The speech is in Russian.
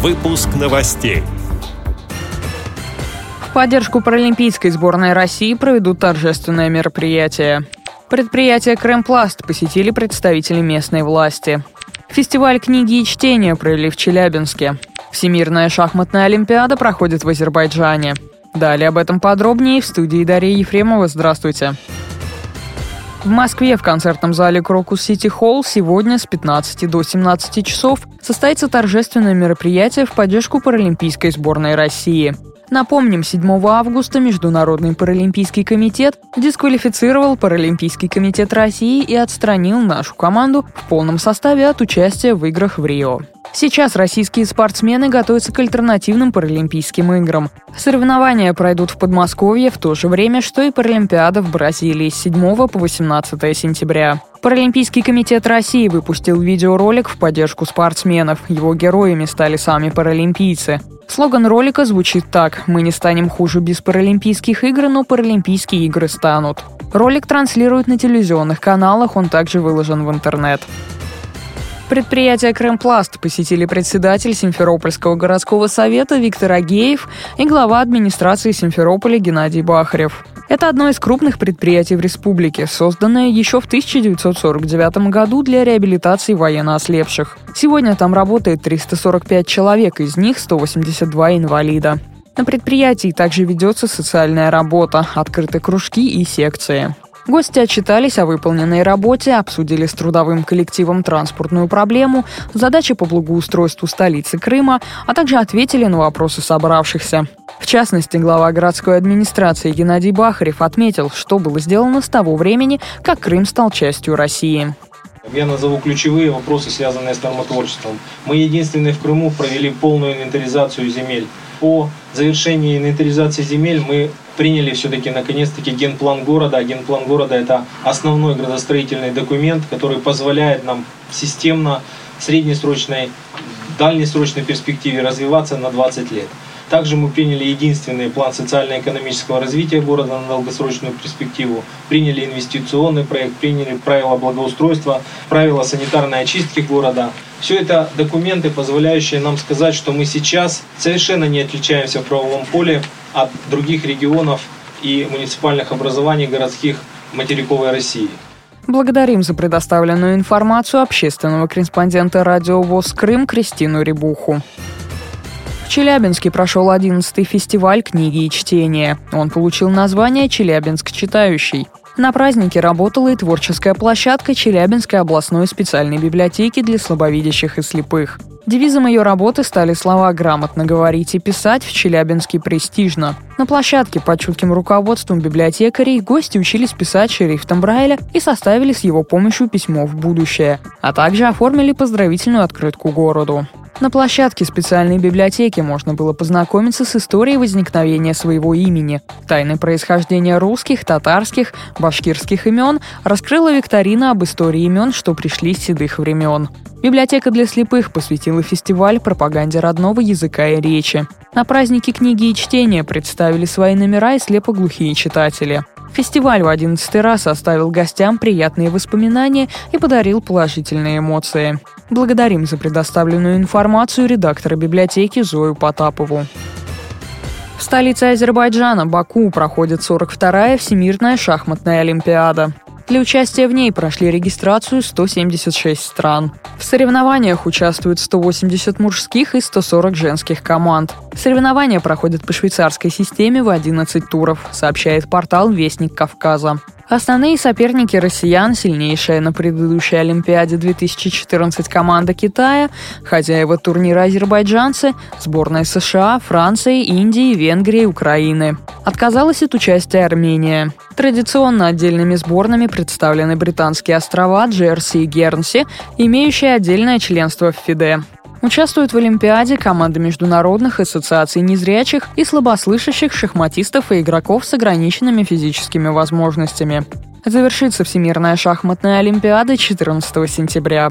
Выпуск новостей. В поддержку паралимпийской сборной России проведут торжественное мероприятие. Предприятие «Крэмпласт» посетили представители местной власти. Фестиваль книги и чтения провели в Челябинске. Всемирная шахматная олимпиада проходит в Азербайджане. Далее об этом подробнее в студии Дарья Ефремова. Здравствуйте. В Москве в концертном зале Крокус Сити Холл сегодня с 15 до 17 часов состоится торжественное мероприятие в поддержку Паралимпийской сборной России. Напомним, 7 августа Международный паралимпийский комитет дисквалифицировал Паралимпийский комитет России и отстранил нашу команду в полном составе от участия в играх в Рио. Сейчас российские спортсмены готовятся к альтернативным Паралимпийским играм. Соревнования пройдут в Подмосковье в то же время, что и Паралимпиада в Бразилии с 7 по 18 сентября. Паралимпийский комитет России выпустил видеоролик в поддержку спортсменов. Его героями стали сами паралимпийцы. Слоган ролика звучит так «Мы не станем хуже без Паралимпийских игр, но Паралимпийские игры станут». Ролик транслируют на телевизионных каналах, он также выложен в интернет. Предприятие «Крымпласт» посетили председатель Симферопольского городского совета Виктор Агеев и глава администрации Симферополя Геннадий Бахарев. Это одно из крупных предприятий в республике, созданное еще в 1949 году для реабилитации военноослепших. Сегодня там работает 345 человек, из них 182 инвалида. На предприятии также ведется социальная работа, открыты кружки и секции. Гости отчитались о выполненной работе, обсудили с трудовым коллективом транспортную проблему, задачи по благоустройству столицы Крыма, а также ответили на вопросы собравшихся. В частности, глава городской администрации Геннадий Бахарев отметил, что было сделано с того времени, как Крым стал частью России. Я назову ключевые вопросы, связанные с нормотворчеством. Мы единственные в Крыму провели полную инвентаризацию земель. По завершении инвентаризации земель мы приняли все-таки наконец-таки генплан города. Генплан города это основной градостроительный документ, который позволяет нам системно, среднесрочной, дальнесрочной перспективе развиваться на 20 лет. Также мы приняли единственный план социально-экономического развития города на долгосрочную перспективу, приняли инвестиционный проект, приняли правила благоустройства, правила санитарной очистки города. Все это документы, позволяющие нам сказать, что мы сейчас совершенно не отличаемся в правовом поле от других регионов и муниципальных образований городских материковой России. Благодарим за предоставленную информацию общественного корреспондента радио ВОЗ Крым Кристину Рибуху. В Челябинске прошел 11-й фестиваль книги и чтения. Он получил название «Челябинск читающий». На празднике работала и творческая площадка Челябинской областной специальной библиотеки для слабовидящих и слепых. Девизом ее работы стали слова «грамотно говорить и писать» в Челябинске престижно. На площадке под чутким руководством библиотекарей гости учились писать шрифтом Брайля и составили с его помощью письмо в будущее, а также оформили поздравительную открытку городу. На площадке специальной библиотеки можно было познакомиться с историей возникновения своего имени. Тайны происхождения русских, татарских, башкирских имен раскрыла викторина об истории имен, что пришли с седых времен. Библиотека для слепых посвятила фестиваль пропаганде родного языка и речи. На празднике книги и чтения представили свои номера и слепоглухие читатели. Фестиваль в одиннадцатый раз оставил гостям приятные воспоминания и подарил положительные эмоции. Благодарим за предоставленную информацию редактора библиотеки Зою Потапову. В столице Азербайджана, Баку, проходит 42-я Всемирная шахматная олимпиада. Для участия в ней прошли регистрацию 176 стран. В соревнованиях участвуют 180 мужских и 140 женских команд. Соревнования проходят по швейцарской системе в 11 туров, сообщает портал «Вестник Кавказа». Основные соперники россиян, сильнейшая на предыдущей Олимпиаде 2014 команда Китая, хозяева турнира азербайджанцы, сборная США, Франции, Индии, Венгрии, Украины. Отказалась от участия Армения. Традиционно отдельными сборными представлены британские острова Джерси и Гернси, имеющие отдельное членство в ФИДЕ. Участвуют в Олимпиаде команды международных ассоциаций незрячих и слабослышащих шахматистов и игроков с ограниченными физическими возможностями. Завершится Всемирная шахматная Олимпиада 14 сентября.